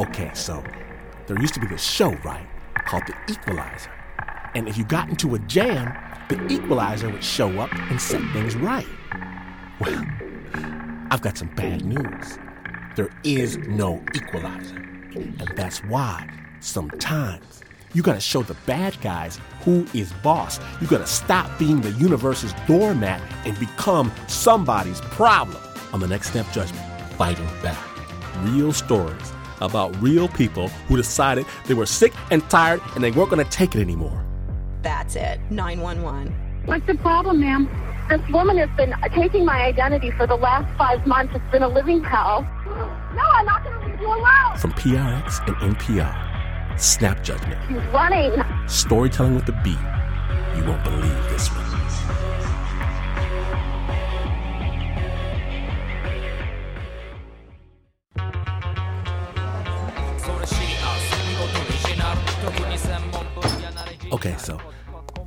Okay, so there used to be this show, right, called The Equalizer. And if you got into a jam, the equalizer would show up and set things right. Well, I've got some bad news. There is no equalizer. And that's why sometimes you gotta show the bad guys who is boss. You gotta stop being the universe's doormat and become somebody's problem. On the next Snap Judgment, fighting back. Real stories about real people who decided they were sick and tired and they weren't gonna take it anymore. That's it. 911. What's the problem, ma'am? This woman has been taking my identity for the last five months. It's been a living hell. No, I'm not going to leave you alone. From PRX and NPR, Snap Judgment. She's running. Storytelling with the beat. You won't believe this one.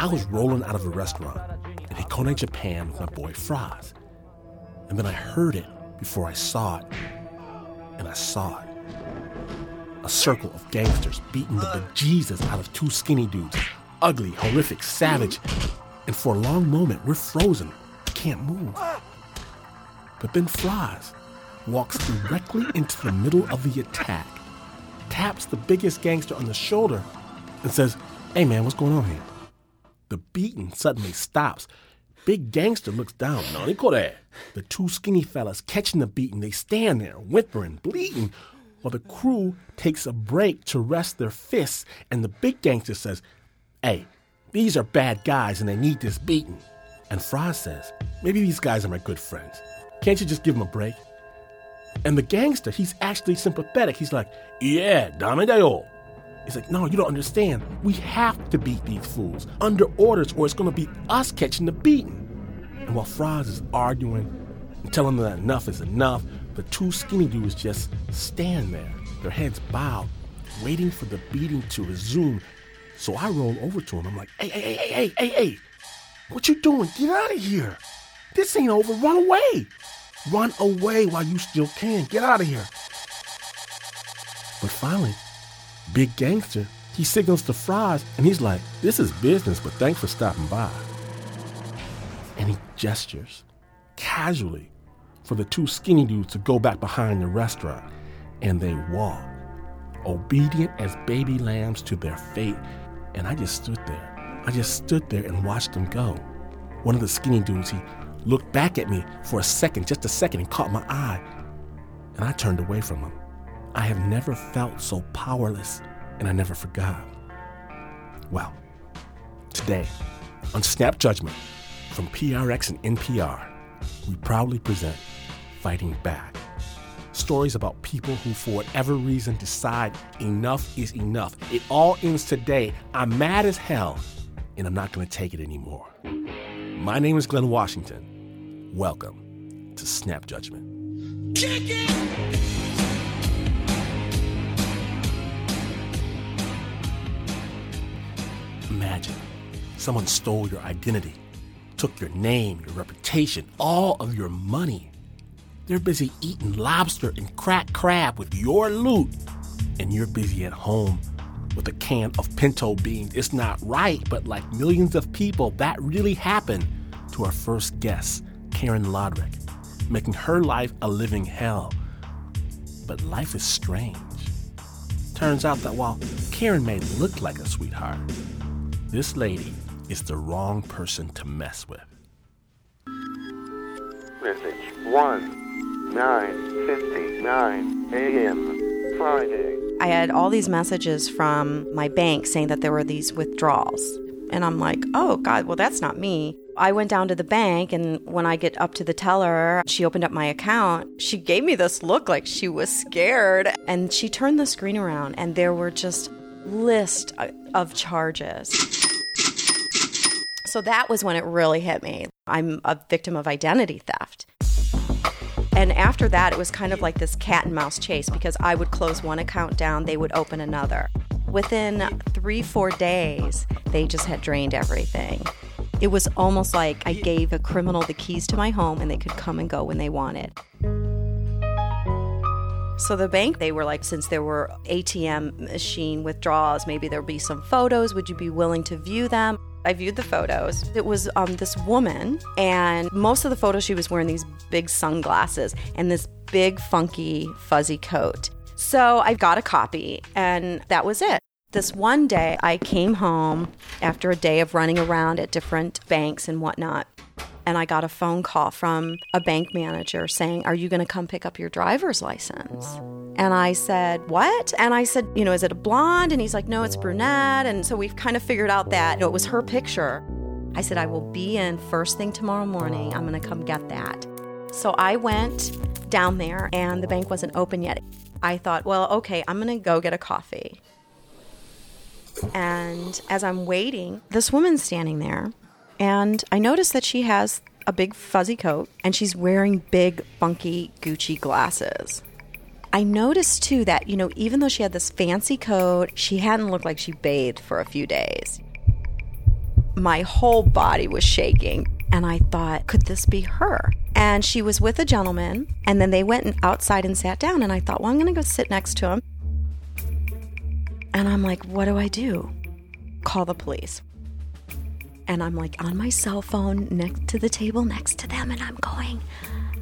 I was rolling out of a restaurant in Hikone, Japan with my boy Fraz. And then I heard it before I saw it. And I saw it. A circle of gangsters beating the bejesus out of two skinny dudes. Ugly, horrific, savage. And for a long moment, we're frozen. Can't move. But then Fraz walks directly into the middle of the attack, taps the biggest gangster on the shoulder, and says, Hey man, what's going on here? The beating suddenly stops. Big gangster looks down. Nanikore. The two skinny fellas catching the beating, they stand there, whimpering, bleeding, while the crew takes a break to rest their fists, and the big gangster says, Hey, these are bad guys and they need this beating. And Fraz says, Maybe these guys are my good friends. Can't you just give them a break? And the gangster, he's actually sympathetic. He's like, Yeah, dame dayo. He's like, no, you don't understand. We have to beat these fools under orders, or it's going to be us catching the beating. And while Fraz is arguing and telling them that enough is enough, the two skinny dudes just stand there, their heads bowed, waiting for the beating to resume. So I roll over to him. I'm like, hey, hey, hey, hey, hey, hey, what you doing? Get out of here. This ain't over. Run away. Run away while you still can. Get out of here. But finally, Big Gangster, he signals to Fraz and he's like, This is business, but thanks for stopping by. And he gestures casually for the two skinny dudes to go back behind the restaurant. And they walk, obedient as baby lambs to their fate. And I just stood there. I just stood there and watched them go. One of the skinny dudes, he looked back at me for a second, just a second, and caught my eye. And I turned away from him. I have never felt so powerless, and I never forgot. Well, today, on Snap Judgment from PRX and NPR, we proudly present Fighting Back. Stories about people who, for whatever reason, decide enough is enough. It all ends today. I'm mad as hell, and I'm not going to take it anymore. My name is Glynn Washington. Welcome to Snap Judgment. Kick it! Someone stole your identity, took your name, your reputation, all of your money. They're busy eating lobster and cracked crab with your loot, and you're busy at home with a can of pinto beans. It's not right, but like millions of people, that really happened to our first guest, Karen Lodrick, making her life a living hell. But life is strange. Turns out that while Karen may look like a sweetheart, this lady is the wrong person to mess with. Message 1 9:59 a.m. Friday. I had all these messages from my bank saying that there were these withdrawals. And I'm like, oh, God, well, that's not me. I went down to the bank, and when I get up to the teller, she opened up my account. She gave me this look like she was scared. And she turned the screen around, and there were just list of charges. So that was when it really hit me. I'm a victim of identity theft. And after that, it was kind of like this cat and mouse chase because I would close one account down, they would open another. Within three, four days, they just had drained everything. It was almost like I gave a criminal the keys to my home and they could come and go when they wanted. So the bank, they were like, since there were ATM machine withdrawals, maybe there'll be some photos. Would you be willing to view them? I viewed the photos. It was um, this woman, and most of the photos, she was wearing these big sunglasses and this big, funky, fuzzy coat. So I got a copy, and that was it. This one day, I came home after a day of running around at different banks and whatnot and I got a phone call from a bank manager saying, Are you going to come pick up your driver's license? And I said, What? And I said, You know, is it a blonde? And he's like, No, it's brunette. And so we've kind of figured out that you know, it was her picture. I said, I will be in first thing tomorrow morning. I'm going to come get that. So I went down there, and the bank wasn't open yet. I thought, Well, okay, I'm going to go get a coffee. And as I'm waiting, this woman's standing there and I noticed that she has a big fuzzy coat and she's wearing big, funky Gucci glasses. I noticed too that, you know, even though she had this fancy coat, she hadn't looked like she bathed for a few days. My whole body was shaking, and I thought, could this be her? And she was with a gentleman, and then they went outside and sat down, and I thought, well, I'm gonna go sit next to him. And I'm like, what do I do? Call the police and I'm like on my cell phone next to the table next to them, and I'm going,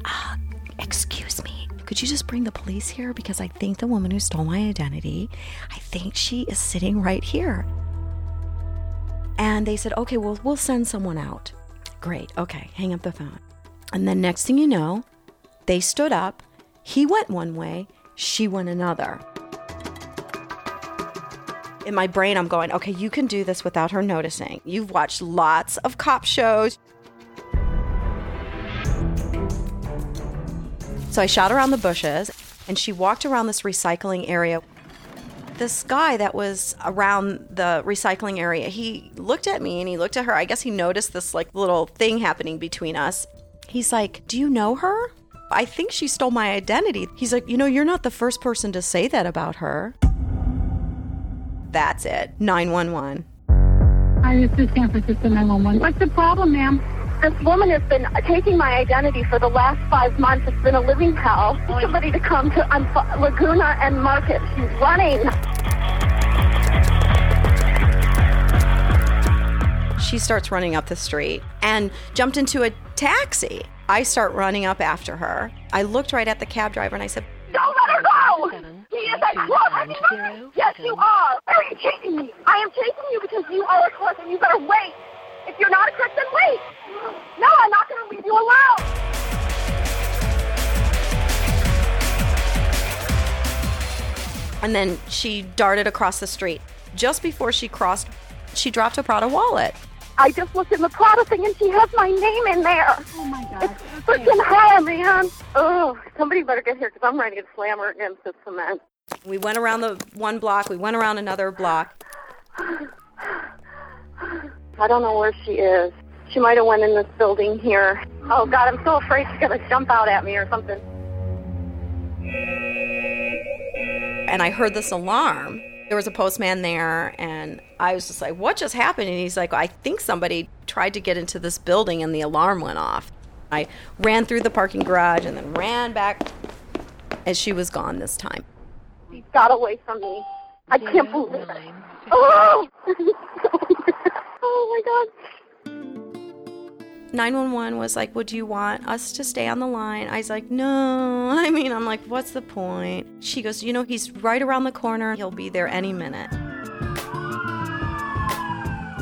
uh, Excuse me, could you just bring the police here? Because I think the woman who stole my identity, I think she is sitting right here. And they said, Okay, well, we'll send someone out. Great, okay, hang up the phone. And then next thing you know, they stood up. He went one way, she went another in my brain, I'm going, okay, you can do this without her noticing. You've watched lots of cop shows. So I shot around the bushes and she walked around this recycling area. This guy that was around the recycling area, he looked at me and he looked at her. I guess he noticed this like little thing happening between us. He's like, Do you know her? I think she stole my identity. He's like, You know, you're not the first person to say that about her. That's it. 911. Hi, this is San Francisco 911. What's the problem, ma'am? This woman has been taking my identity for the last five months. It's been a living hell. Somebody to come to um, Laguna and Market. She's running. She starts running up the street and jumped into a taxi. I start running up after her. I looked right at the cab driver and I said, Don't let her go! He is a crook! Yes, you are! Why are you chasing me? I am chasing you because you are a crook and you better wait! If you're not a crook, then wait! No, I'm not going to leave you alone! And then she darted across the street. Just before she crossed, she dropped a Prada wallet. I just looked in the Prada thing and she has my name in there. Oh my God. It's freaking her, man. Oh, somebody better get here because I'm ready to slam her against the cement. We went around the one block, we went around another block. I don't know where she is. She might have went in this building here. Oh God, I'm so afraid she's gonna jump out at me or something. And I heard this alarm. There was a postman there, and I was just like, What just happened? And he's like, I think somebody tried to get into this building and the alarm went off. I ran through the parking garage and then ran back, and she was gone this time. She got away from me. I can't believe it. Oh! oh my God. 911 was like, Would you want us to stay on the line? I was like, No. I mean, I'm like, What's the point? She goes, You know, he's right around the corner. He'll be there any minute.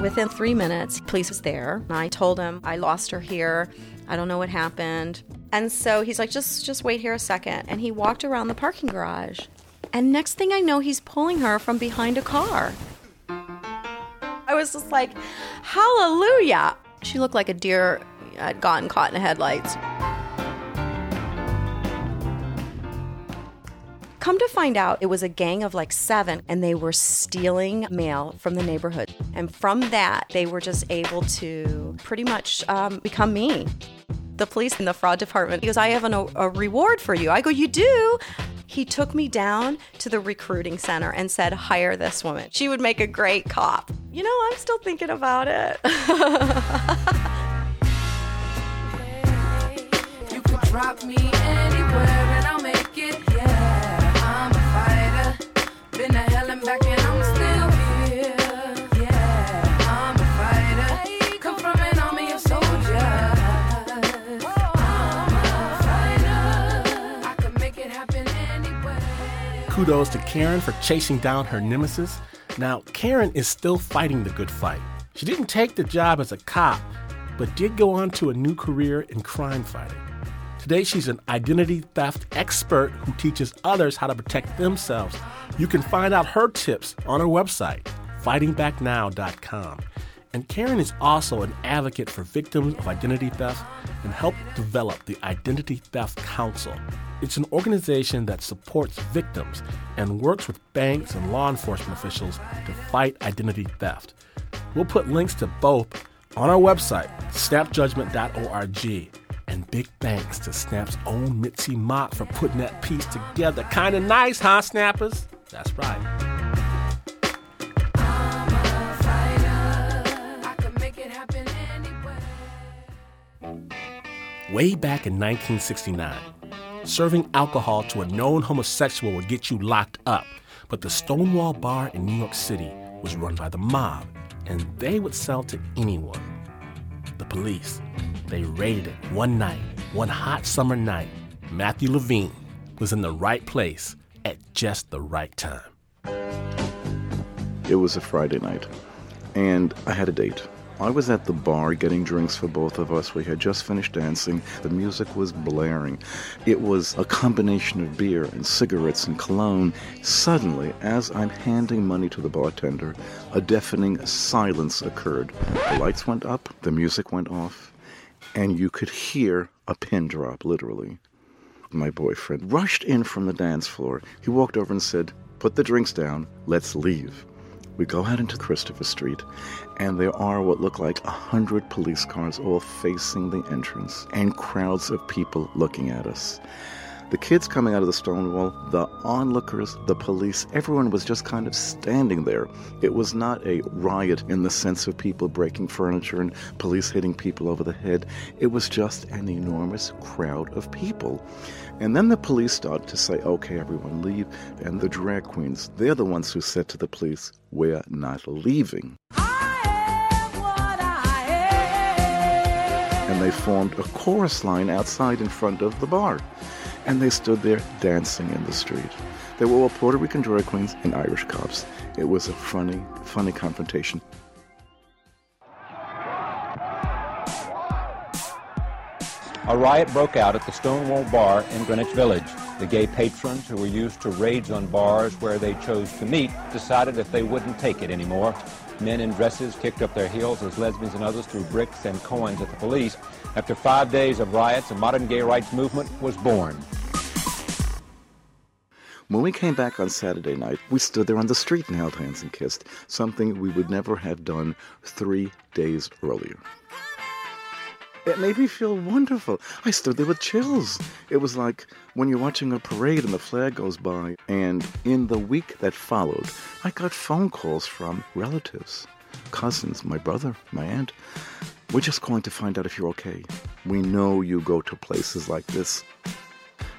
Within three minutes, police was there. I told him I lost her here. I don't know what happened. And so he's like, just just wait here a second. And he walked around the parking garage. And next thing I know, he's pulling her from behind a car. I was just like, hallelujah. She looked like a deer had gotten caught in the headlights. Come to find out, it was a gang of like seven, and they were stealing mail from the neighborhood. And from that, they were just able to pretty much um, become me. The police in the fraud department, he goes, I have an, a reward for you. I go, You do? He took me down to the recruiting center and said, Hire this woman. She would make a great cop. You know, I'm still thinking about it. You could drop me anywhere kudos to Karen for chasing down her nemesis. Now, Karen is still fighting the good fight. She didn't take the job as a cop, but did go on to a new career in crime fighting. Today, she's an identity theft expert who teaches others how to protect themselves. You can find out her tips on her website, fightingbacknow.com. And Karen is also an advocate for victims of identity theft and helped develop the Identity Theft Council. It's an organization that supports victims and works with banks and law enforcement officials to fight identity theft. We'll put links to both on our website, snapjudgment.org. And big thanks to Snap's own Mitzi Mott for putting that piece together. Kinda nice, huh, Snappers? That's right. Way back in 1969, serving alcohol to a known homosexual would get you locked up, but the Stonewall Bar in New York City was run by the mob, and they would sell to anyone. The police, they raided it one night, one hot summer night. Matthew Levine was in the right place at just the right time. It was a Friday night, and I had a date. I was at the bar getting drinks for both of us. We had just finished dancing. The music was blaring. It was a combination of beer and cigarettes and cologne. Suddenly, as I'm handing money to the bartender, a deafening silence occurred. The lights went up, the music went off, and you could hear a pin drop, literally. My boyfriend rushed in from the dance floor. He walked over and said, Put the drinks down, let's leave. We go out into Christopher Street, and there are what look like a hundred police cars all facing the entrance, and crowds of people looking at us. The kids coming out of the Stonewall, the onlookers, the police, everyone was just kind of standing there. It was not a riot in the sense of people breaking furniture and police hitting people over the head. It was just an enormous crowd of people. And then the police started to say, okay, everyone leave. And the drag queens, they're the ones who said to the police, we're not leaving. And they formed a chorus line outside in front of the bar. And they stood there dancing in the street. They were all Puerto Rican drag queens and Irish cops. It was a funny, funny confrontation. A riot broke out at the Stonewall Bar in Greenwich Village. The gay patrons who were used to raids on bars where they chose to meet decided that they wouldn't take it anymore. Men in dresses kicked up their heels as lesbians and others threw bricks and coins at the police. After five days of riots, a modern gay rights movement was born. When we came back on Saturday night, we stood there on the street and held hands and kissed, something we would never have done three days earlier. It made me feel wonderful. I stood there with chills. It was like when you're watching a parade and the flag goes by. And in the week that followed, I got phone calls from relatives, cousins, my brother, my aunt. We're just calling to find out if you're okay. We know you go to places like this.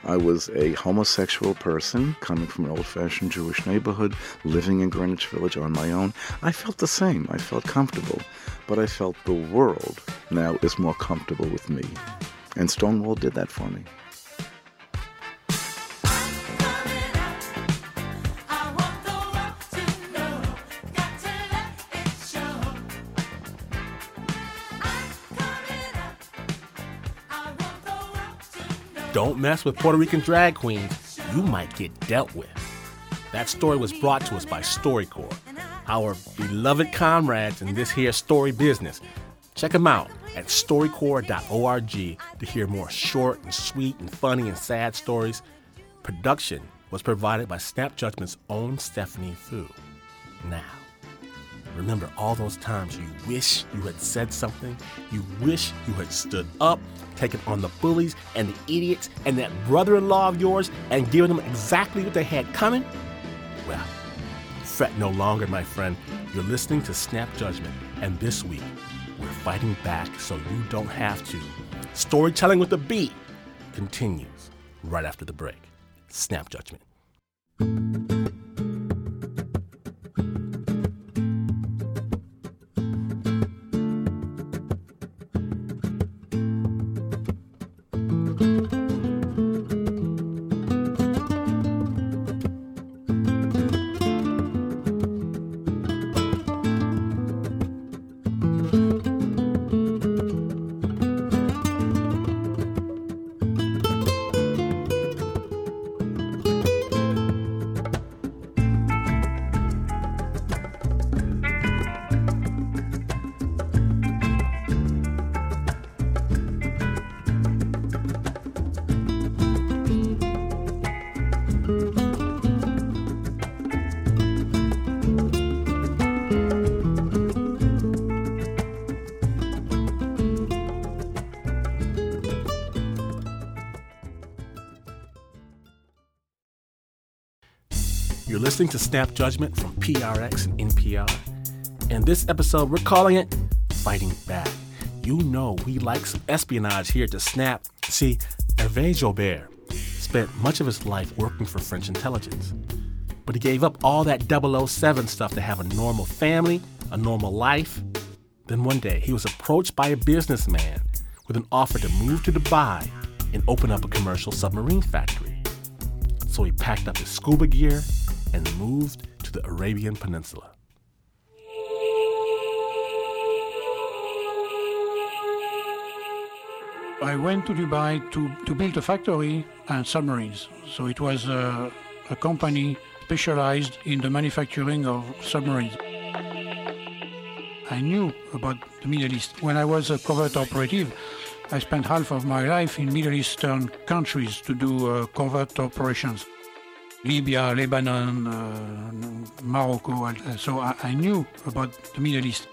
I was a homosexual person coming from an old fashioned Jewish neighborhood, living in Greenwich Village on my own. I felt the same. I felt comfortable. But I felt the world now is more comfortable with me. And Stonewall did that for me. Don't mess with Puerto Rican drag queens, you might get dealt with. That story was brought to us by StoryCorps, our beloved comrades in this here story business. Check them out at storycorps.org to hear more short and sweet and funny and sad stories. Production was provided by Snap Judgment's own Stephanie Foo. Now, remember all those times you wish you had said something, you wish you had stood up, taken on the bullies and the idiots and that brother in law of yours and given them exactly what they had coming? Well, fret no longer, my friend. You're listening to Snap Judgment, and this week, we're fighting back so you don't have to. Storytelling with a beat continues right after the break. Snap Judgment. Listening to Snap Judgment from PRX and NPR. And this episode, we're calling it Fighting Back. You know we like some espionage here to Snap. See, Hervé Jaubert spent much of his life working for French intelligence. But he gave up all that 007 stuff to have a normal family, a normal life. Then one day, he was approached by a businessman with an offer to move to Dubai and open up a commercial submarine factory. So he packed up his scuba gear and moved to the Arabian Peninsula. I went to Dubai to, to build a factory and submarines. So it was a, a company specialized in the manufacturing of submarines. I knew about the Middle East. When I was a covert operative, I spent half of my life in Middle Eastern countries to do uh, covert operations. Libya, Lebanon, uh, Morocco. Uh, so I, I, knew about the Middle East.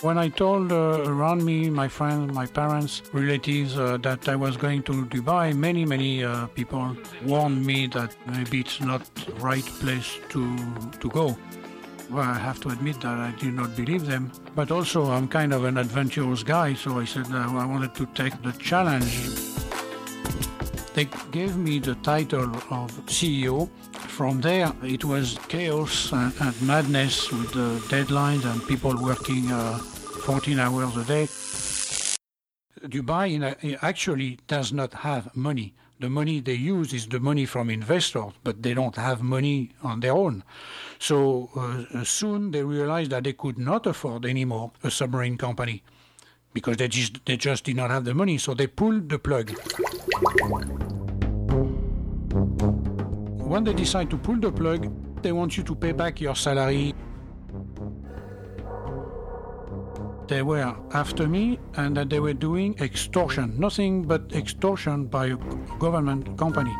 When I told uh, around me, my friends, my parents, relatives, uh, that I was going to Dubai, many, many uh, people warned me that maybe it's not the right place to, to go. Well, I have to admit that I did not believe them. But also, I'm kind of an adventurous guy, so I said uh, I wanted to take the challenge. They gave me the title of CEO. From there, it was chaos and, and madness with the deadlines and people working uh, 14 hours a day. Dubai actually does not have money. The money they use is the money from investors, but they don't have money on their own. So uh, soon they realized that they could not afford anymore a submarine company because they just, they just did not have the money. So they pulled the plug. When they decide to pull the plug, they want you to pay back your salary. They were after me and that they were doing extortion, nothing but extortion by a government company.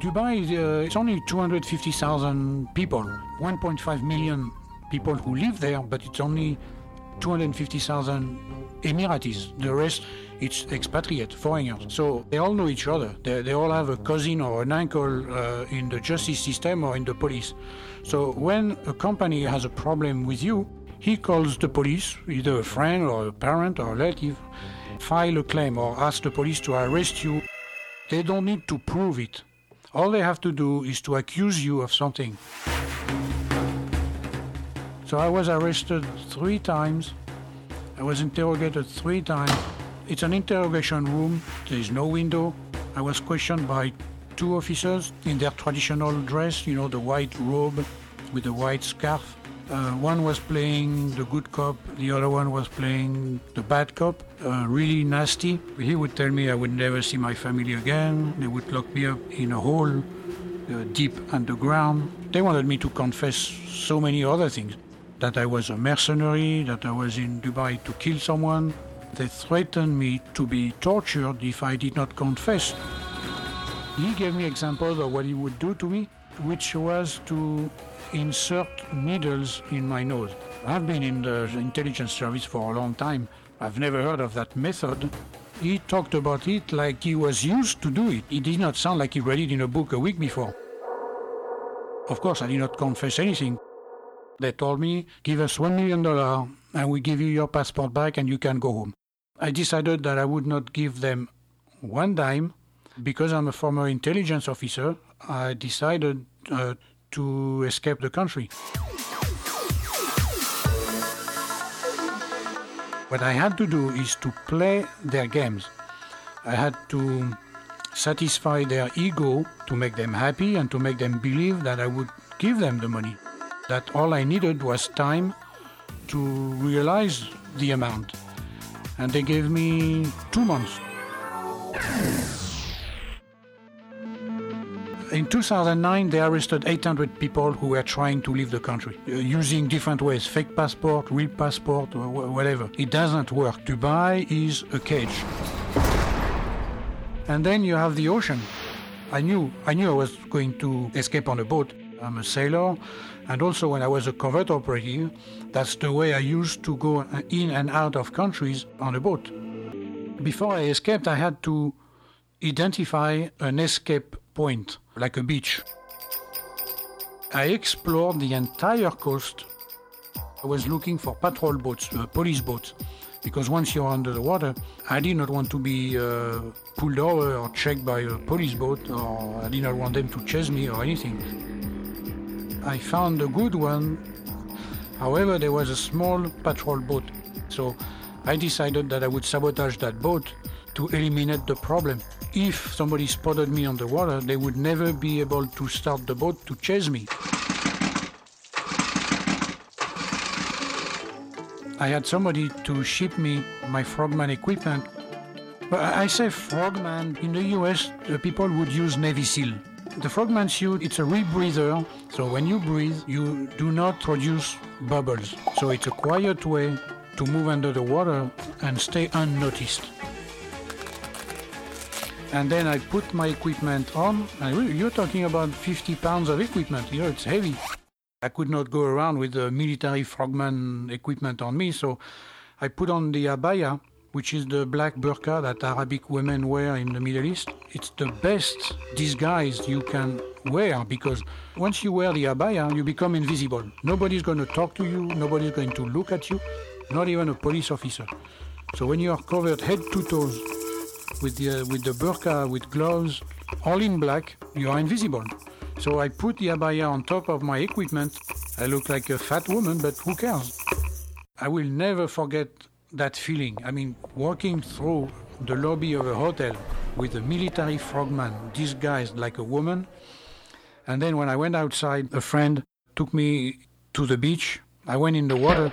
Dubai, uh, it's only 250,000 people, 1.5 million people who live there, but it's only 250,000 Emiratis. The rest, it's expatriate, foreigners. So they all know each other. They, they all have a cousin or an uncle uh, in the justice system or in the police. So when a company has a problem with you, he calls the police, either a friend or a parent or a relative, file a claim or ask the police to arrest you. They don't need to prove it. All they have to do is to accuse you of something. So I was arrested three times. I was interrogated three times. It's an interrogation room. There is no window. I was questioned by two officers in their traditional dress, you know, the white robe with the white scarf. Uh, one was playing the good cop, the other one was playing the bad cop, uh, really nasty. He would tell me I would never see my family again. They would lock me up in a hole uh, deep underground. They wanted me to confess so many other things that I was a mercenary, that I was in Dubai to kill someone. They threatened me to be tortured if I did not confess. He gave me examples of what he would do to me, which was to insert needles in my nose. I've been in the intelligence service for a long time. I've never heard of that method. He talked about it like he was used to do it. It did not sound like he read it in a book a week before. Of course, I did not confess anything. They told me, give us $1 million and we give you your passport back and you can go home. I decided that I would not give them one dime. Because I'm a former intelligence officer, I decided uh, to escape the country. What I had to do is to play their games. I had to satisfy their ego to make them happy and to make them believe that I would give them the money. That all I needed was time to realize the amount. And they gave me two months. In 2009, they arrested 800 people who were trying to leave the country uh, using different ways fake passport, real passport, or whatever. It doesn't work. Dubai is a cage. And then you have the ocean. I knew, I knew I was going to escape on a boat. I'm a sailor, and also when I was a covert operative, that's the way I used to go in and out of countries on a boat. Before I escaped, I had to identify an escape point, like a beach. I explored the entire coast. I was looking for patrol boats, uh, police boats, because once you're under the water, I did not want to be uh, pulled over or checked by a police boat, or I did not want them to chase me or anything. I found a good one. However, there was a small patrol boat, so I decided that I would sabotage that boat to eliminate the problem. If somebody spotted me on the water, they would never be able to start the boat to chase me. I had somebody to ship me my Frogman equipment. But I say Frogman, in the US, the people would use Navy SEAL. The Frogman suit, it's a rebreather, so when you breathe, you do not produce bubbles. So it's a quiet way to move under the water and stay unnoticed. And then I put my equipment on. And you're talking about 50 pounds of equipment. You know, it's heavy. I could not go around with the military frogman equipment on me, so I put on the abaya, which is the black burqa that Arabic women wear in the Middle East. It's the best disguise you can wear because once you wear the abaya, you become invisible. Nobody's going to talk to you, nobody's going to look at you, not even a police officer. So when you are covered head to toes with the, uh, with the burqa, with gloves, all in black, you are invisible. So I put the abaya on top of my equipment. I look like a fat woman, but who cares? I will never forget that feeling. I mean, walking through the lobby of a hotel with a military frogman disguised like a woman. And then when I went outside, a friend took me to the beach. I went in the water,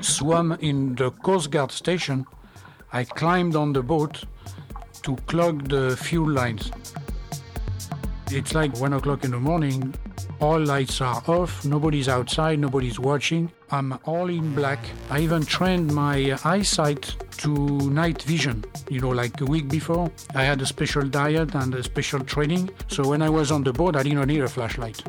swam in the Coast Guard station. I climbed on the boat to clog the fuel lines. It's like one o'clock in the morning. All lights are off. Nobody's outside. Nobody's watching. I'm all in black. I even trained my eyesight to night vision. You know, like a week before, I had a special diet and a special training. So when I was on the boat, I did not need a flashlight.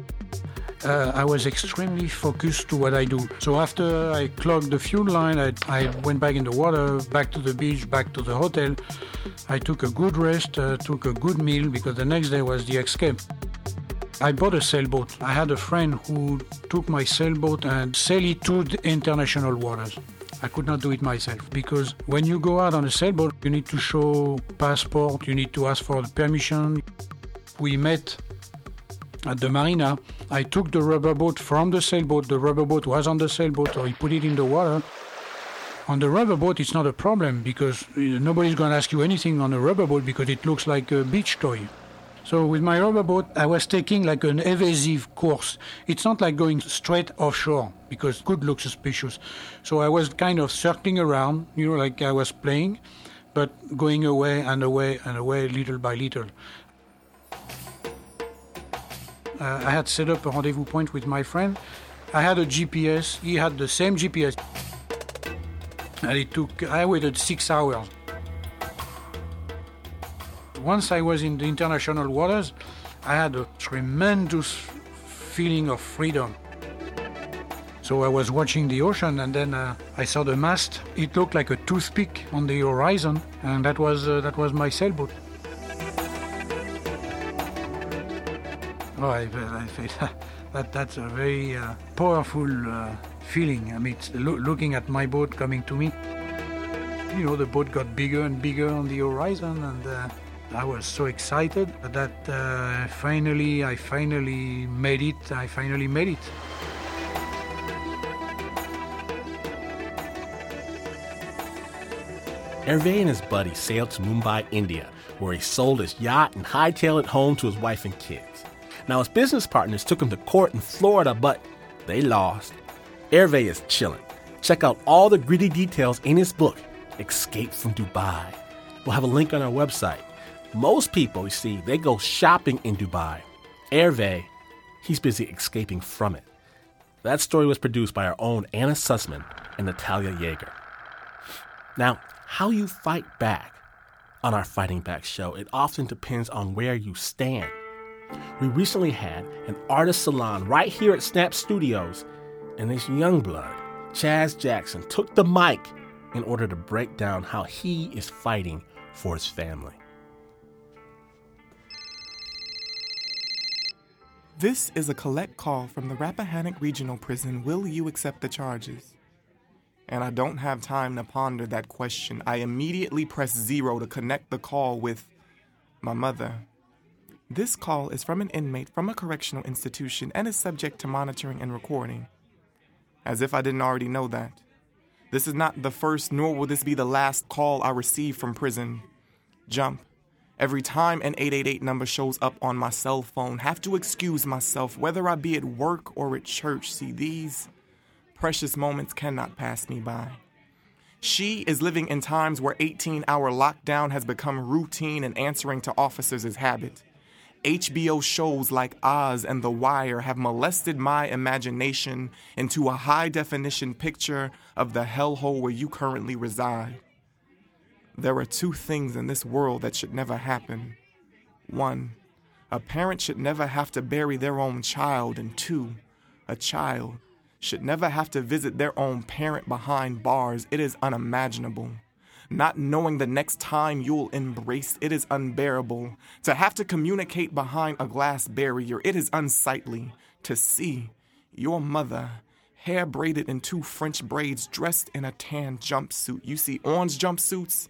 Uh, I was extremely focused to what I do. So after I clogged the fuel line, I, I, went back in the water, back to the beach, back to the hotel. I took a good rest, uh, took a good meal because the next day was the escape. I bought a sailboat. I had a friend who took my sailboat and sailed it to international waters. I could not do it myself because when you go out on a sailboat, you need to show passport, you need to ask for the permission. We met at the marina. I took the rubber boat from the sailboat. The rubber boat was on the sailboat, so I put it in the water. On the rubber boat, it's not a problem because nobody's going to ask you anything on a rubber boat because it looks like a beach toy. So with my rubber boat, I was taking like an evasive course. It's not like going straight offshore because it could look suspicious. So I was kind of circling around, you know, like I was playing, but going away and away and away little by little. Uh, I had set up a rendezvous point with my friend. I had a GPS. He had the same GPS. And it took, I waited six hours. Once I was in the international waters, I had a tremendous feeling of freedom. So I was watching the ocean and then uh, I saw the mast. It looked like a toothpick on the horizon, and that was, uh, that was my sailboat. Oh, I, I feel that that's a very uh, powerful uh, feeling. I mean, lo- looking at my boat coming to me. You know, the boat got bigger and bigger on the horizon, and uh, I was so excited that uh, finally, I finally made it. I finally made it. Hervé and his buddy sailed to Mumbai, India, where he sold his yacht and hightailed it home to his wife and kids. Now, his business partners took him to court in Florida, but they lost. Hervé is chilling. Check out all the gritty details in his book, Escape from Dubai. We'll have a link on our website. Most people, you see, they go shopping in Dubai. Hervé, he's busy escaping from it. That story was produced by our own Anna Sussman and Natalia Yeager. Now, how you fight back on our Fighting Back show, it often depends on where you stand. We recently had an artist salon right here at Snap Studios, and this young blood, Chaz Jackson, took the mic in order to break down how he is fighting for his family. This is a collect call from the Rappahannock Regional Prison. Will you accept the charges? And I don't have time to ponder that question. I immediately press zero to connect the call with my mother. This call is from an inmate from a correctional institution and is subject to monitoring and recording. As if I didn't already know that. This is not the first, nor will this be the last call I receive from prison. Jump. Every time an 888 number shows up on my cell phone, have to excuse myself, whether I be at work or at church. See, these precious moments cannot pass me by. She is living in times where 18 hour lockdown has become routine and answering to officers is habit. HBO shows like Oz and The Wire have molested my imagination into a high definition picture of the hellhole where you currently reside. There are two things in this world that should never happen. One, a parent should never have to bury their own child, and two, a child should never have to visit their own parent behind bars. It is unimaginable. Not knowing the next time you'll embrace, it is unbearable. To have to communicate behind a glass barrier, it is unsightly. To see your mother, hair braided in two French braids, dressed in a tan jumpsuit. You see, orange jumpsuits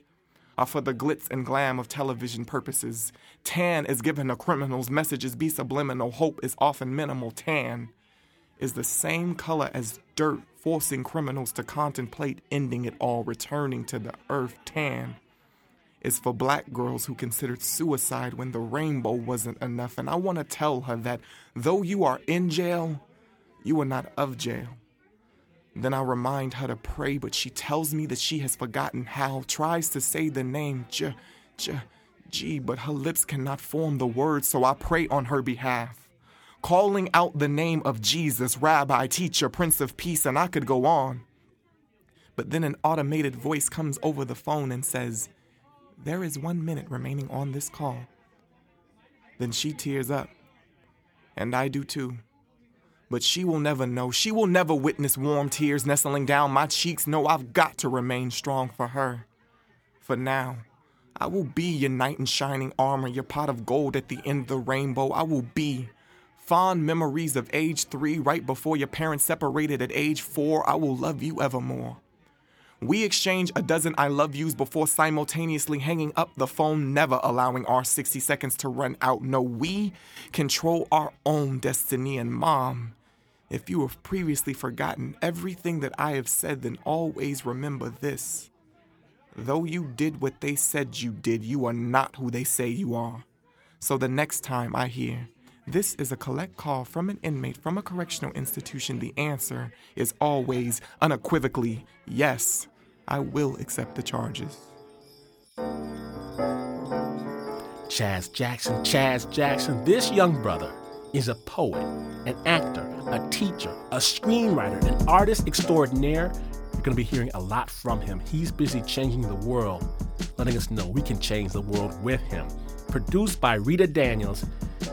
are for the glitz and glam of television purposes. Tan is given to criminals, messages be subliminal, hope is often minimal. Tan is the same color as dirt, forcing criminals to contemplate ending it all, returning to the earth. Tan is for black girls who considered suicide when the rainbow wasn't enough. And I want to tell her that though you are in jail, you are not of jail. Then I remind her to pray, but she tells me that she has forgotten how, tries to say the name J, J, G, but her lips cannot form the words, so I pray on her behalf. Calling out the name of Jesus, Rabbi, Teacher, Prince of Peace, and I could go on. But then an automated voice comes over the phone and says, There is one minute remaining on this call. Then she tears up, and I do too. But she will never know. She will never witness warm tears nestling down my cheeks. No, I've got to remain strong for her. For now, I will be your knight in shining armor, your pot of gold at the end of the rainbow. I will be fond memories of age three, right before your parents separated at age four. I will love you evermore. We exchange a dozen I love yous before simultaneously hanging up the phone, never allowing our 60 seconds to run out. No, we control our own destiny. And, Mom, if you have previously forgotten everything that I have said, then always remember this. Though you did what they said you did, you are not who they say you are. So the next time I hear, this is a collect call from an inmate from a correctional institution, the answer is always unequivocally yes, I will accept the charges. Chaz Jackson, Chaz Jackson, this young brother is a poet, an actor, a teacher, a screenwriter, an artist extraordinaire. You're going to be hearing a lot from him. He's busy changing the world, letting us know we can change the world with him. Produced by Rita Daniels.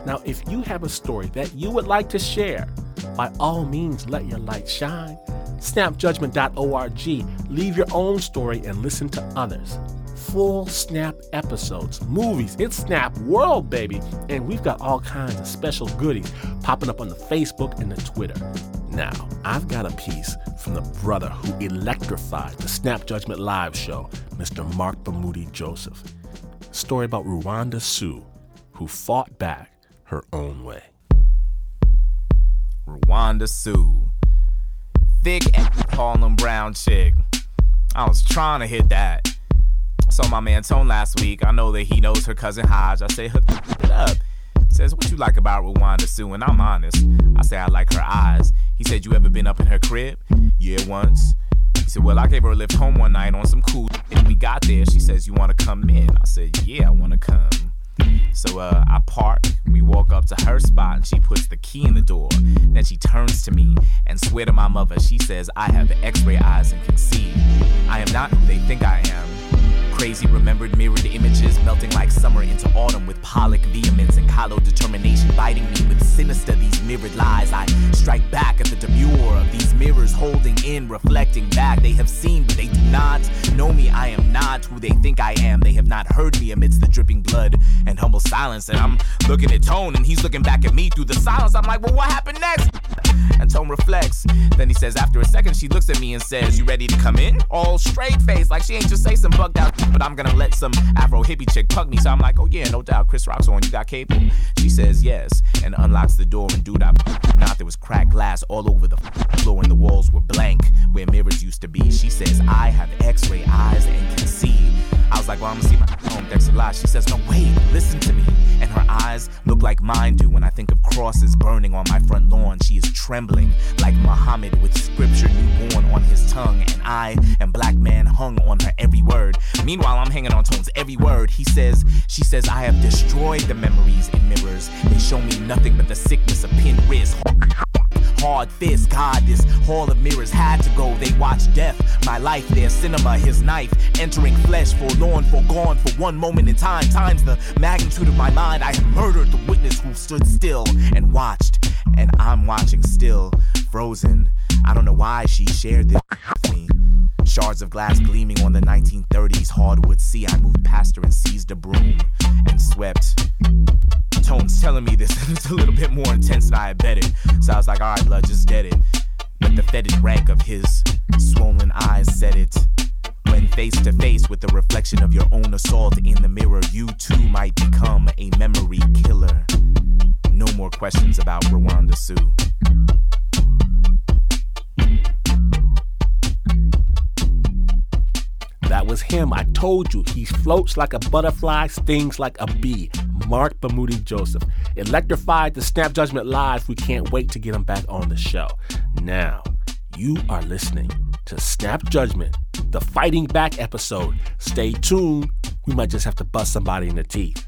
Now, if you have a story that you would like to share, by all means, let your light shine. Snapjudgment.org. Leave your own story and listen to others full Snap episodes, movies. It's Snap World, baby. And we've got all kinds of special goodies popping up on the Facebook and the Twitter. Now, I've got a piece from the brother who electrified the Snap Judgment Live show, Mr. Marc Bamuthi Joseph. story about Rwanda Sue, who fought back her own way. Rwanda Sue. Thick Harlem Brown chick. I was trying to hit that. Saw my man Tone last week. I know that he knows her cousin Hodge. I say, hook it up. Says, what you like about Rwanda Sue? And I'm honest. I say, I like her eyes. He said, you ever been up in her crib? Yeah, once. He said, well, I gave her a lift home one night on some cool. And we got there. She says, you want to come in? I said, yeah, I want to come. So uh, I park, we walk up to her spot, and she puts the key in the door. Then she turns to me and swear to my mother, she says, I have x-ray eyes and can see. I am not who they think I am. Crazy remembered mirrored images melting like summer into autumn with Pollock vehemence and Kahlo determination biting me with sinister these mirrored lies. I strike back at the demure of these mirrors holding in, reflecting back. They have seen, but they do not know me. I am not who they think I am. They have not heard me amidst the dripping blood and humble silence. And I'm looking at Tone, and he's looking back at me through the silence. I'm like, well, what happened next? And Tone reflects. Then he says, after a second, she looks at me and says, You ready to come in? All straight face, like she ain't just say some bugged out, but I'm gonna let some Afro hippie chick pug me. So I'm like, Oh yeah, no doubt, Chris Rock's on, you got cable? She says yes, and unlocks the door, and dude, I not there was cracked glass all over the floor, and the walls were blank where mirrors used to be. She says, I have x ray eyes and can see. I was like, Well, I'm gonna see my home, a lot. She says, No, wait, listen to me. And her eyes look like mine do when I think of crosses burning on my front lawn. She is trembling like Muhammad with scripture newborn on his tongue, and I am black man hung on her every word. Meanwhile, I'm hanging on Tone's every word. He says, She says, I have destroyed the memories in mirrors. They show me nothing but the sickness of pinned wrists. Hard fist, God, this hall of mirrors had to go. They watched death, my life, their cinema, his knife, entering flesh, forlorn, forgone for one moment in time. Times the magnitude of my mind, I have murdered the witness who stood still and watched, and I'm watching still, frozen. I don't know why she shared this with me. Shards of glass gleaming on the 1930s hardwood sea. I moved past her and seized a broom and swept. Tone's telling me this, it's a little bit more intense than I had betted. So I was like, alright, blood, just get it. But the fetid rank of his swollen eyes said it. When face to face with the reflection of your own assault in the mirror, you too might become a memory killer. No more questions about Rwanda Sue. That was him. I told you. He floats like a butterfly, stings like a bee. Marc Bamuthi Joseph. Electrified the Snap Judgment Live. We can't wait to get him back on the show. Now, you are listening to Snap Judgment, the Fighting Back episode. Stay tuned. We might just have to bust somebody in the teeth.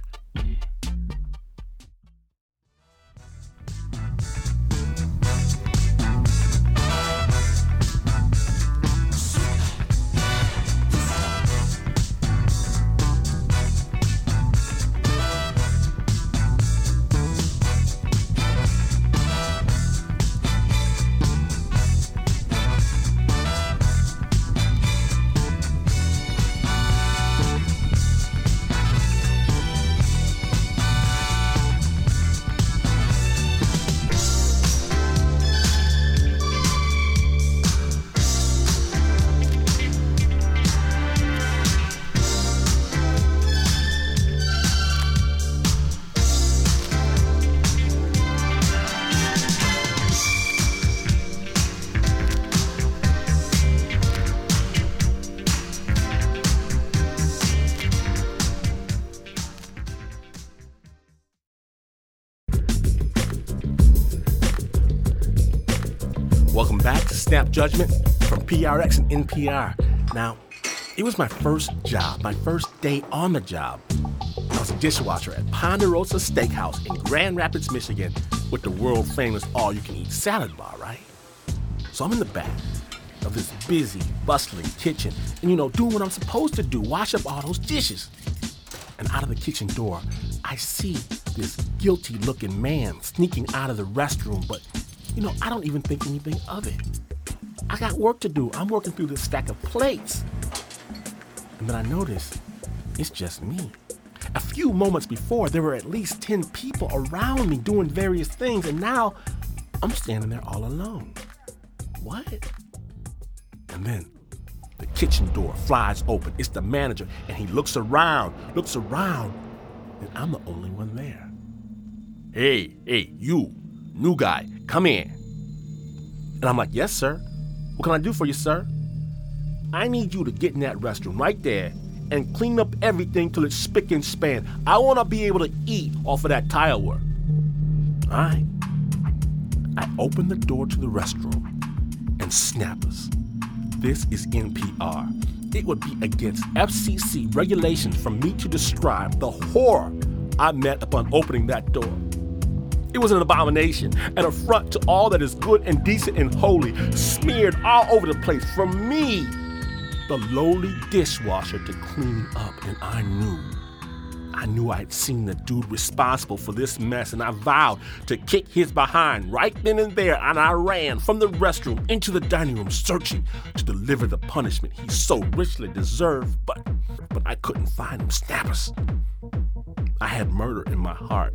Judgment from PRX and NPR. Now, it was my first job, my first day on the job. I was a dishwasher at Ponderosa Steakhouse in Grand Rapids, Michigan, with the world famous all you can eat salad bar, right? So I'm in the back of this busy, bustling kitchen and, you know, doing what I'm supposed to do wash up all those dishes. And out of the kitchen door, I see this guilty looking man sneaking out of the restroom, but you know, I don't even think anything of it. I got work to do. I'm working through this stack of plates. And then I notice it's just me. A few moments before, there were at least 10 people around me doing various things, and now I'm standing there all alone. What? And then the kitchen door flies open. It's the manager, and he looks around, looks around, and I'm the only one there. Hey, hey, you, new guy, come in. And I'm like, yes, sir. What can I do for you, sir? I need you to get in that restroom right there and clean up everything till it's spick and span. I want to be able to eat off of that tile work. All right. I open the door to the restroom and snappers. This is NPR. It would be against FCC regulations for me to describe the horror I met upon opening that door. It was an abomination, an affront to all that is good and decent and holy, smeared all over the place from me, the lowly dishwasher, to cleaning up. And I knew I knew I'd seen the dude responsible for this mess, and I vowed to kick his behind right then and there. And I ran from the restroom into the dining room, searching to deliver the punishment he so richly deserved. But, but I couldn't find him. Snappers. I had murder in my heart,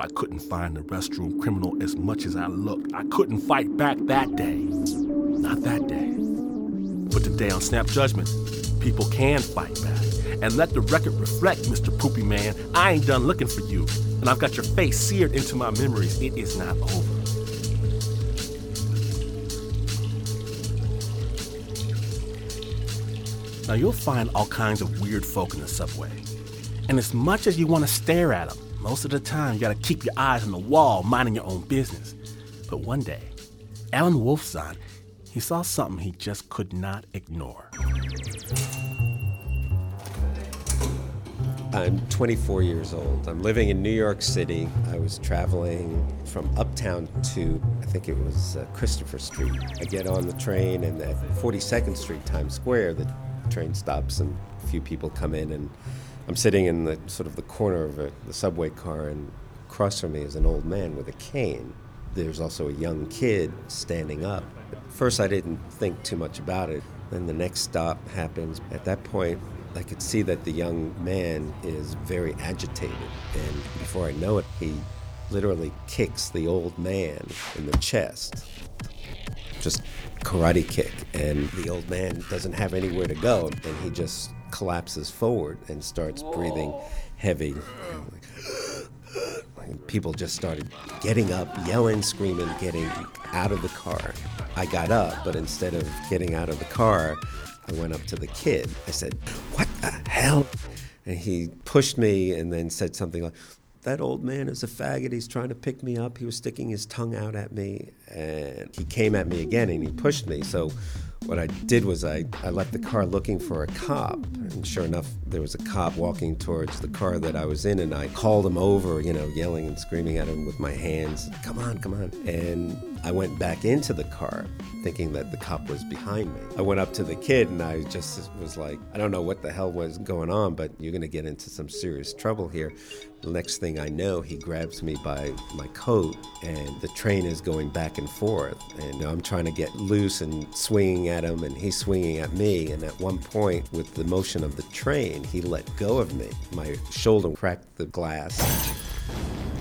but I couldn't find the restroom criminal as much as I looked. I couldn't fight back that day. Not that day. But today on Snap Judgment, people can fight back. And let the record reflect, Mr. Poopy Man, I ain't done looking for you. And I've got your face seared into my memories. It is not over. Now, you'll find all kinds of weird folk in the subway. And as much as you want to stare at them, most of the time you got to keep your eyes on the wall, minding your own business. But one day, Alan Wolfson, he saw something he just could not ignore. I'm 24 years old. I'm living in New York City. I was traveling from uptown to, I think it was uh, Christopher Street. I get on the train, and at 42nd Street, Times Square, the train stops, and a few people come in, and I'm sitting in the sort of the corner of a, the subway car, and across from me is an old man with a cane. There's also a young kid standing up. At first, I didn't think too much about it. Then the next stop happens. At that point, I could see that the young man is very agitated. And before I know it, he literally kicks the old man in the chest. Just karate kick. And the old man doesn't have anywhere to go. And he just collapses forward and starts breathing heavy. People just started getting up, yelling, screaming, getting out of the car. I got up, but instead of getting out of the car, I went up to the kid. I said, What the hell? And he pushed me and then said something like, That old man is a faggot. He's trying to pick me up. He was sticking his tongue out at me. And he came at me again and he pushed me. So what I did was I, I left the car looking for a cop. And sure enough, there was a cop walking towards the car that I was in, and I called him over, you know, yelling and screaming at him with my hands, Come on, come on. And I went back into the car thinking that the cop was behind me. I went up to the kid and I just was like, I don't know what the hell was going on, but you're going to get into some serious trouble here. The next thing I know, he grabs me by my coat and the train is going back and forth. And I'm trying to get loose and swinging at him, and he's swinging at me. And at one point, with the motion of the train, he let go of me. My shoulder cracked the glass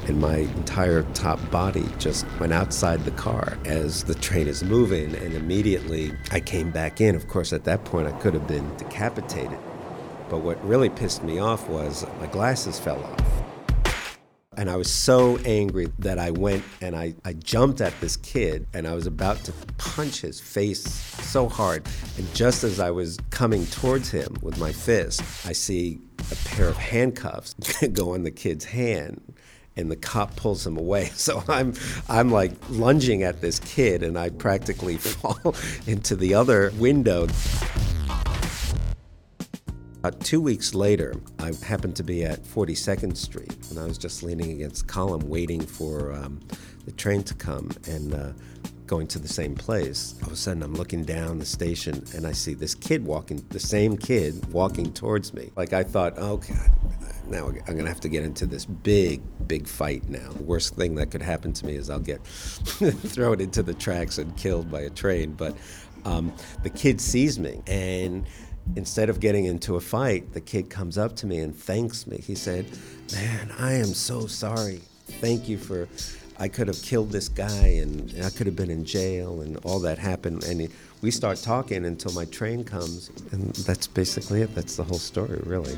and my entire top body just went outside the car as the train is moving. And immediately I came back in. Of course, at that point, I could have been decapitated. But what really pissed me off was my glasses fell off. And I was so angry that I went and I, I jumped at this kid and I was about to punch his face so hard. And just as I was coming towards him with my fist, I see a pair of handcuffs go on the kid's hand and the cop pulls him away. So I'm I'm like lunging at this kid and I practically fall into the other window. About two weeks later, I happened to be at 42nd Street, and I was just leaning against a column waiting for um, the train to come and uh, going to the same place. All of a sudden, I'm looking down the station, and I see this kid walking, the same kid walking towards me. Like I thought, oh God, now I'm gonna have to get into this big, big fight now. The worst thing that could happen to me is I'll get thrown into the tracks and killed by a train. But um, the kid sees me and instead of getting into a fight, the kid comes up to me and thanks me. He said, Man, I am so sorry. Thank you for. I could have killed this guy and I could have been in jail and all that happened. And he, we start talking until my train comes. And that's basically it. That's the whole story, really.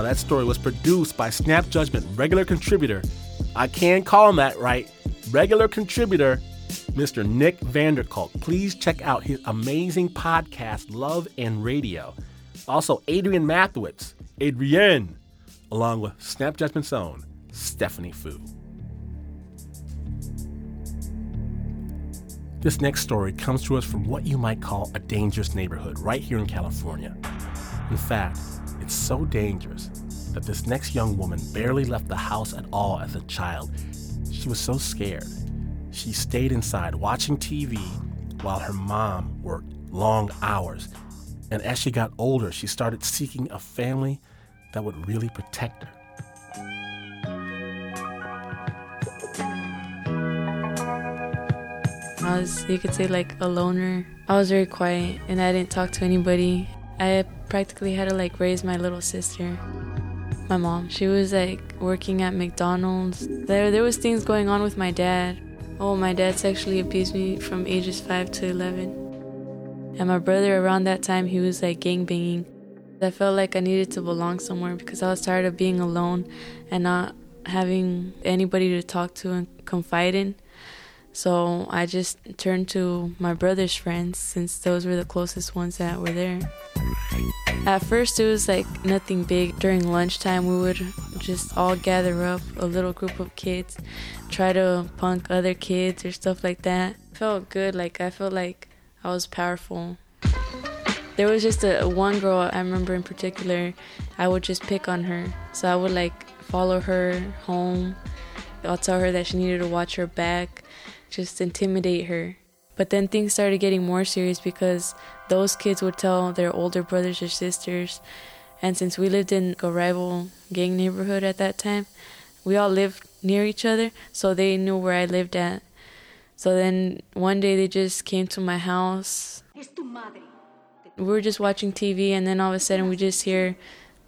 Now, that story was produced by Snap Judgment regular contributor, I can call him that, right? Regular contributor, Mr. Nick Vanderkolk. Please check out his amazing podcast, Love and Radio. Also, Adrienne Mathiowetz, Adrienne, along with Snap Judgment's own Stephanie Foo. This next story comes to us from what you might call a dangerous neighborhood right here in California. In fact, so dangerous that this next young woman barely left the house at all as a child. She was so scared. she stayed inside watching TV while her mom worked long hours. And as she got older, she started seeking a family that would really protect her. I was, you could say, like a loner. I was very quiet and I didn't talk to anybody. I practically had to like raise my little sister. My mom, she was like working at McDonald's. There, there was things going on with my dad. Oh, my dad sexually abused me from ages five to eleven. And my brother, around that time, he was like gang banging. I felt like I needed to belong somewhere because I was tired of being alone and not having anybody to talk to and confide in. So I just turned to my brother's friends since those were the closest ones that were there. At first, it was like nothing big. During lunchtime, we would just all gather up, a little group of kids, try to punk other kids or stuff like that. felt good, like I felt like I was powerful. There was just a one girl I remember in particular. I would just pick on her, so I would like follow her home. I'll tell her that she needed to watch her back just intimidate her. But then things started getting more serious because those kids would tell their older brothers or sisters. And since we lived in a rival gang neighborhood at that time, we all lived near each other, so they knew where I lived at. So then one day they just came to my house. We were just watching TV, and then all of a sudden we just hear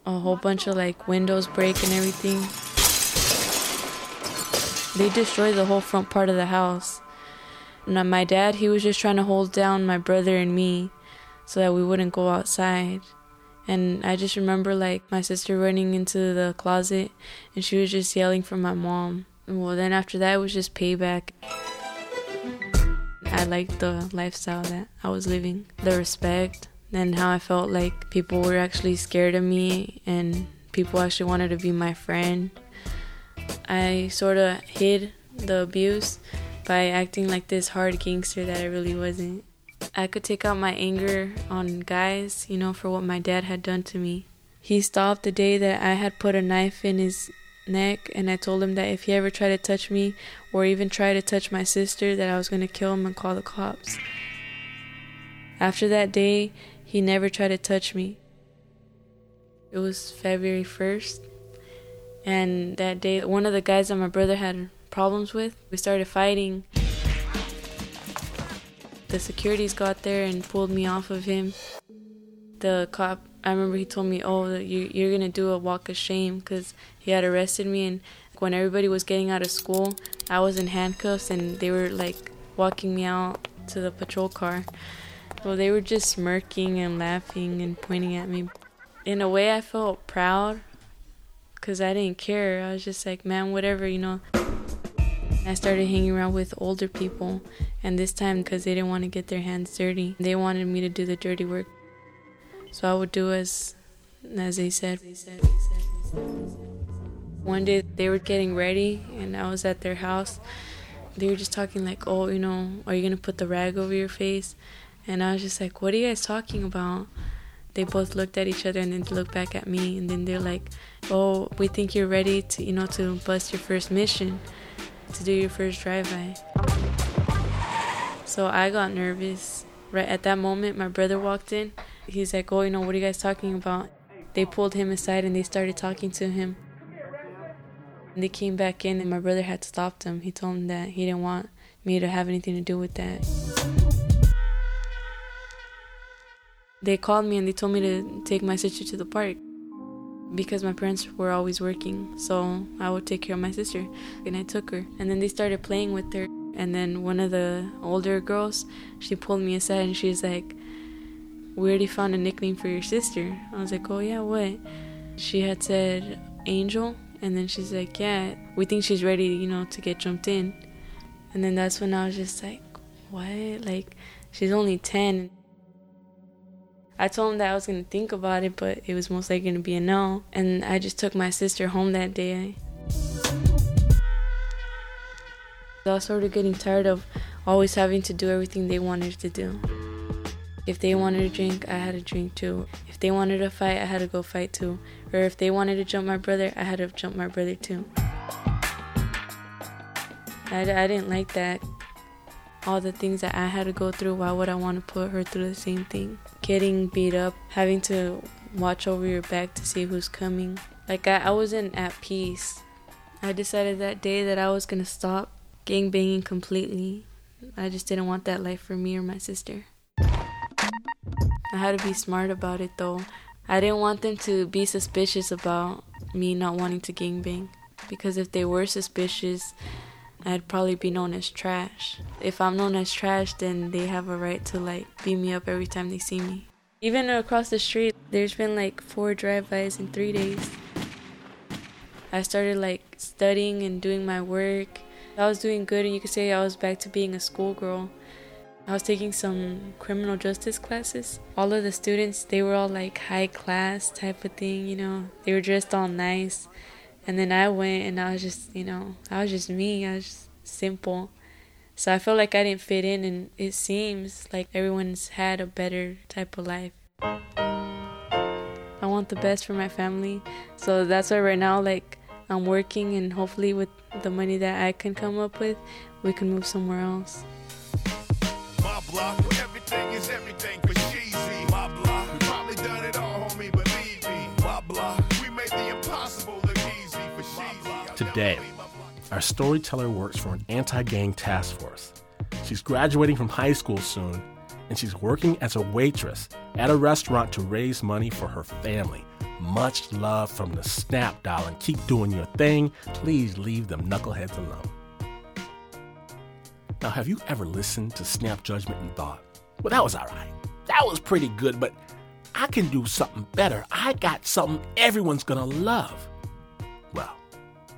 a whole bunch of like windows break and everything. They destroyed the whole front part of the house. And my dad, he was just trying to hold down my brother and me so that we wouldn't go outside. And I just remember like my sister running into the closet and she was just yelling for my mom. Well, then after that, it was just payback. I liked the lifestyle that I was living, the respect, and how I felt like people were actually scared of me and people actually wanted to be my friend. I sort of hid the abuse by acting like this hard gangster that I really wasn't. I could take out my anger on guys, you know, for what my dad had done to me. He stopped the day that I had put a knife in his neck and I told him that if he ever tried to touch me or even tried to touch my sister that I was going to kill him and call the cops. After that day, he never tried to touch me. It was February 1st and that day, one of the guys that my brother had problems with, we started fighting. The securities got there and pulled me off of him. The cop, I remember he told me, "Oh, you're gonna do a walk of shame," because he had arrested me. And when everybody was getting out of school, I was in handcuffs, and they were like walking me out to the patrol car. Well, they were just smirking and laughing and pointing at me. In a way, I felt proud because I didn't care. I was just like, man, whatever, you know. I started hanging around with older people, and this time because they didn't want to get their hands dirty, they wanted me to do the dirty work. So I would do as, as they said. One day they were getting ready, and I was at their house. They were just talking like, "Oh, you know, are you gonna put the rag over your face?" And I was just like, "What are you guys talking about?" They both looked at each other and then looked back at me, and then they're like, oh, we think you're ready to, you know, to bust your first mission, to do your first drive-by. So I got nervous. Right at that moment, my brother walked in. He's like, oh, you know, what are you guys talking about? They pulled him aside and they started talking to him. And they came back in and my brother had stopped them. He told him that he didn't want me to have anything to do with that. They called me and they told me to take my sister to the park because my parents were always working. So I would take care of my sister, and I took her. And then they started playing with her. And then one of the older girls, she pulled me aside and she's like, "We already found a nickname for your sister." I was like, "Oh yeah, what?" She had said Angel, and then she's like, "Yeah, we think she's ready, you know, to get jumped in." And then that's when I was just like, "What?" Like, she's only ten. I told him that I was gonna think about it, but it was most likely gonna be a no. And I just took my sister home that day. I was sort of getting tired of always having to do everything they wanted to do. If they wanted to drink, I had to drink too. If they wanted to fight, I had to go fight too. Or if they wanted to jump my brother, I had to jump my brother too. I, I didn't like that. All the things that I had to go through, why would I want to put her through the same thing? Getting beat up, having to watch over your back to see who's coming. Like, I, I wasn't at peace. I decided that day that I was to stop gang banging completely. I just didn't want that life for me or my sister. I had to be smart about it though. I didn't want them to be suspicious about me not wanting to gangbang because if they were suspicious, I'd probably be known as trash. If I'm known as trash, then they have a right to like beat me up every time they see me. Even across the street, there's been like four drive-bys in three days. I started like studying and doing my work. I was doing good, and you could say I was back to being a schoolgirl. I was taking some criminal justice classes. All of the students, they were all like high class type of thing, you know. They were dressed all nice. And then I went and I was just, you know, I was just me. I was just simple. So I felt like I didn't fit in and it seems like everyone's had a better type of life. I want the best for my family. So that's why right now like I'm working and hopefully with the money that I can come up with, we can move somewhere else Today, our storyteller works for an anti gang task force. She's graduating from high school soon, and she's working as a waitress at a restaurant to raise money for her family. Much love from the Snap Doll, and keep doing your thing. Please leave them knuckleheads alone. Now, have you ever listened to Snap Judgment and thought, well, that was all right. That was pretty good, but I can do something better. I got something everyone's gonna love. Well,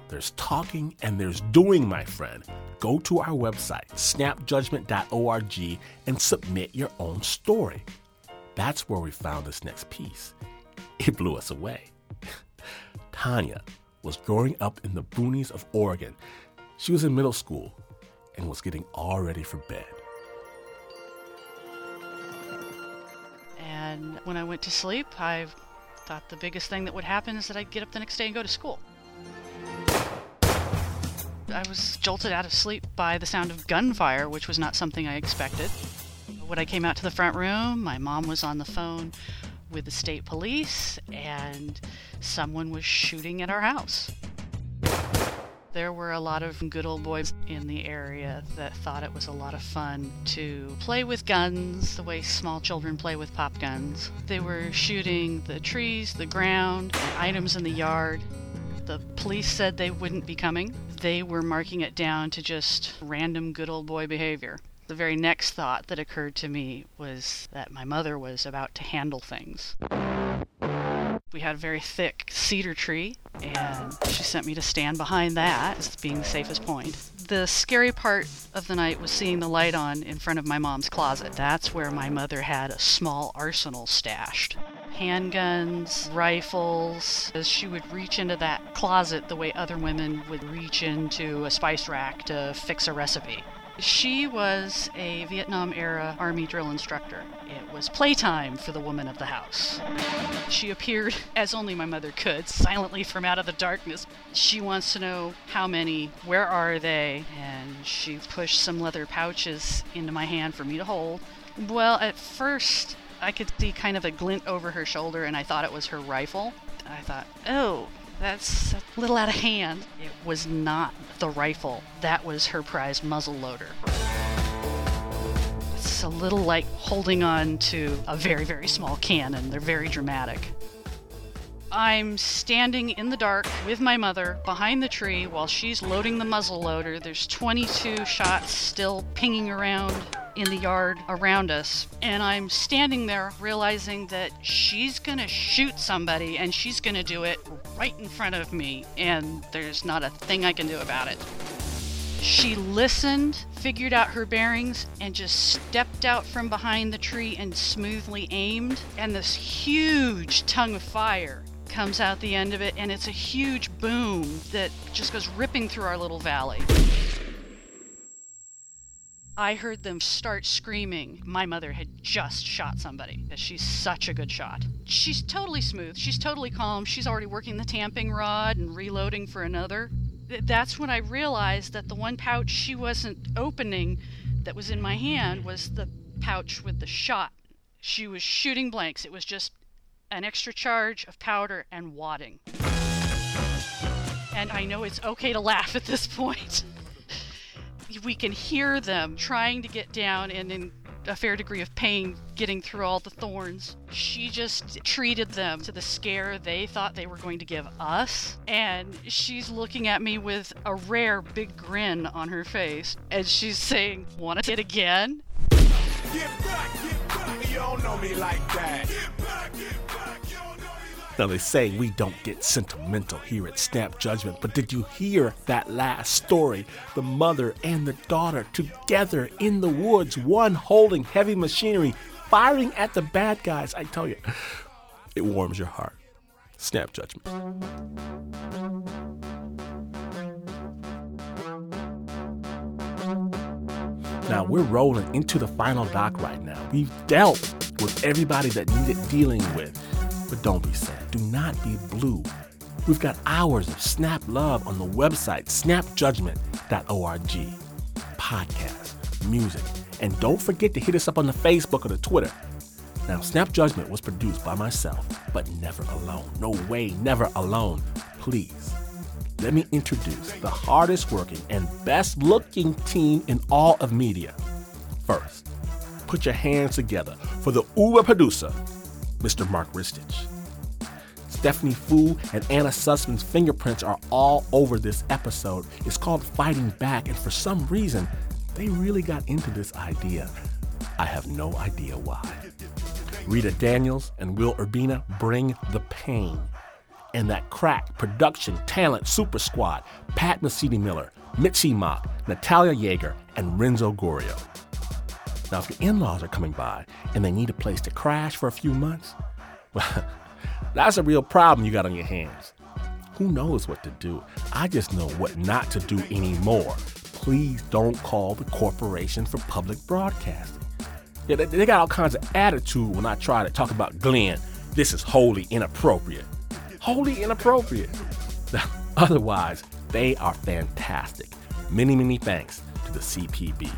there's talking and there's doing, my friend. Go to our website, snapjudgment.org, and submit your own story. That's where we found this next piece. It blew us away. Tanya was growing up in the boonies of Oregon. She was in middle school and was getting all ready for bed. And when I went to sleep, I thought the biggest thing that would happen is that I'd get up the next day and go to school. I was jolted out of sleep by the sound of gunfire, which was not something I expected. When I came out to the front room, my mom was on the phone with the state police, and someone was shooting at our house. There were a lot of good old boys in the area that thought it was a lot of fun to play with guns the way small children play with pop guns. They were shooting the trees, the ground, items in the yard. The police said they wouldn't be coming. They were marking it down to just random good old boy behavior. The very next thought that occurred to me was that my mother was about to handle things. We had a very thick cedar tree, and she sent me to stand behind that as being the safest point. The scary part of the night was seeing the light on in front of my mom's closet. That's where my mother had a small arsenal stashed handguns, rifles, as she would reach into that closet the way other women would reach into a spice rack to fix a recipe. She was a Vietnam era Army drill instructor. It was playtime for the woman of the house. She appeared, as only my mother could, silently from out of the darkness. She wants to know how many, where are they, and she pushed some leather pouches into my hand for me to hold. Well, at first, I could see kind of a glint over her shoulder, and I thought it was her rifle. I thought, oh, that's a little out of hand. It was not the rifle, that was her prized muzzle loader. It's a little like holding on to a very, very small cannon. They're very dramatic. I'm standing in the dark with my mother behind the tree while she's loading the muzzle loader. There's 22 shots still pinging around in the yard around us. And I'm standing there realizing that she's going to shoot somebody and she's going to do it right in front of me. And there's not a thing I can do about it. She listened, figured out her bearings, and just stepped out from behind the tree and smoothly aimed. And this huge tongue of fire comes out the end of it, and it's a huge boom that just goes ripping through our little valley. I heard them start screaming. My mother had just shot somebody. She's such a good shot. She's totally smooth. She's totally calm. She's already working the tamping rod and reloading for another. that's when I realized that the one pouch she wasn't opening that was in my hand was the pouch with the shot. She was shooting blanks. It was just an extra charge of powder and wadding. And I know it's okay to laugh at this point. We can hear them trying to get down and in a fair degree of pain getting through all the thorns. She just treated them to the scare they thought they were going to give us. And she's looking at me with a rare big grin on her face. And she's saying, Want hit again? Get back, get back. You don't know me like that. Get back, get back. Now, they say we don't get sentimental here at Snap Judgment, but did you hear that last story? The mother and the daughter together in the woods, one holding heavy machinery, firing at the bad guys. I tell you, it warms your heart. Snap Judgment. Now we're rolling into the final doc right now. We've dealt with everybody that needed dealing with. But don't be sad. Do not be blue. We've got hours of Snap Love on the website, snapjudgment.org. Podcast, music, and don't forget to hit us up on the Facebook or the Twitter. Now, Snap Judgment was produced by myself, but never alone. No way, never alone. Please, let me introduce the hardest working and best looking team in all of media. First, put your hands together for the Uber producer, Mr. Mark Ristich. Stephanie Foo and Anna Sussman's fingerprints are all over this episode. It's called Fighting Back, and for some reason, they really got into this idea. I have no idea why. Rita Daniels and Will Urbina bring the pain. And that crack production talent super squad Pat Mesiti Miller, Mitzi Mock, Natalia Yeager, and Renzo Gorio. If your in laws are coming by and they need a place to crash for a few months, well, that's a real problem you got on your hands. Who knows what to do? I just know what not to do anymore. Please don't call the Corporation for Public Broadcasting. Yeah, they, they got all kinds of attitude when I try to talk about Glynn. This is wholly inappropriate. Wholly inappropriate. Otherwise, they are fantastic. Many, many thanks to the CPB,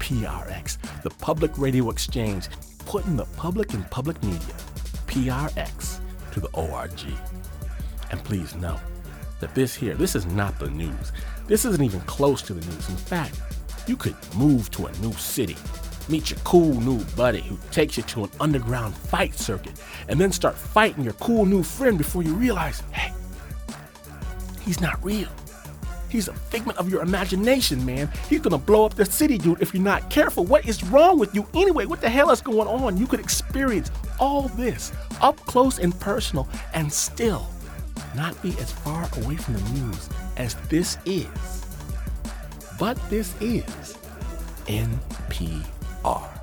PRX, the Public Radio Exchange, putting the public in public media, PRX, to the ORG. And please know that this here, this is not the news. This isn't even close to the news. In fact, you could move to a new city, meet your cool new buddy who takes you to an underground fight circuit, and then start fighting your cool new friend before you realize, hey, he's not real. He's a figment of your imagination, man. He's gonna blow up the city, dude, if you're not careful. What is wrong with you anyway? What the hell is going on? You could experience all this up close and personal and still not be as far away from the news as this is. But this is NPR.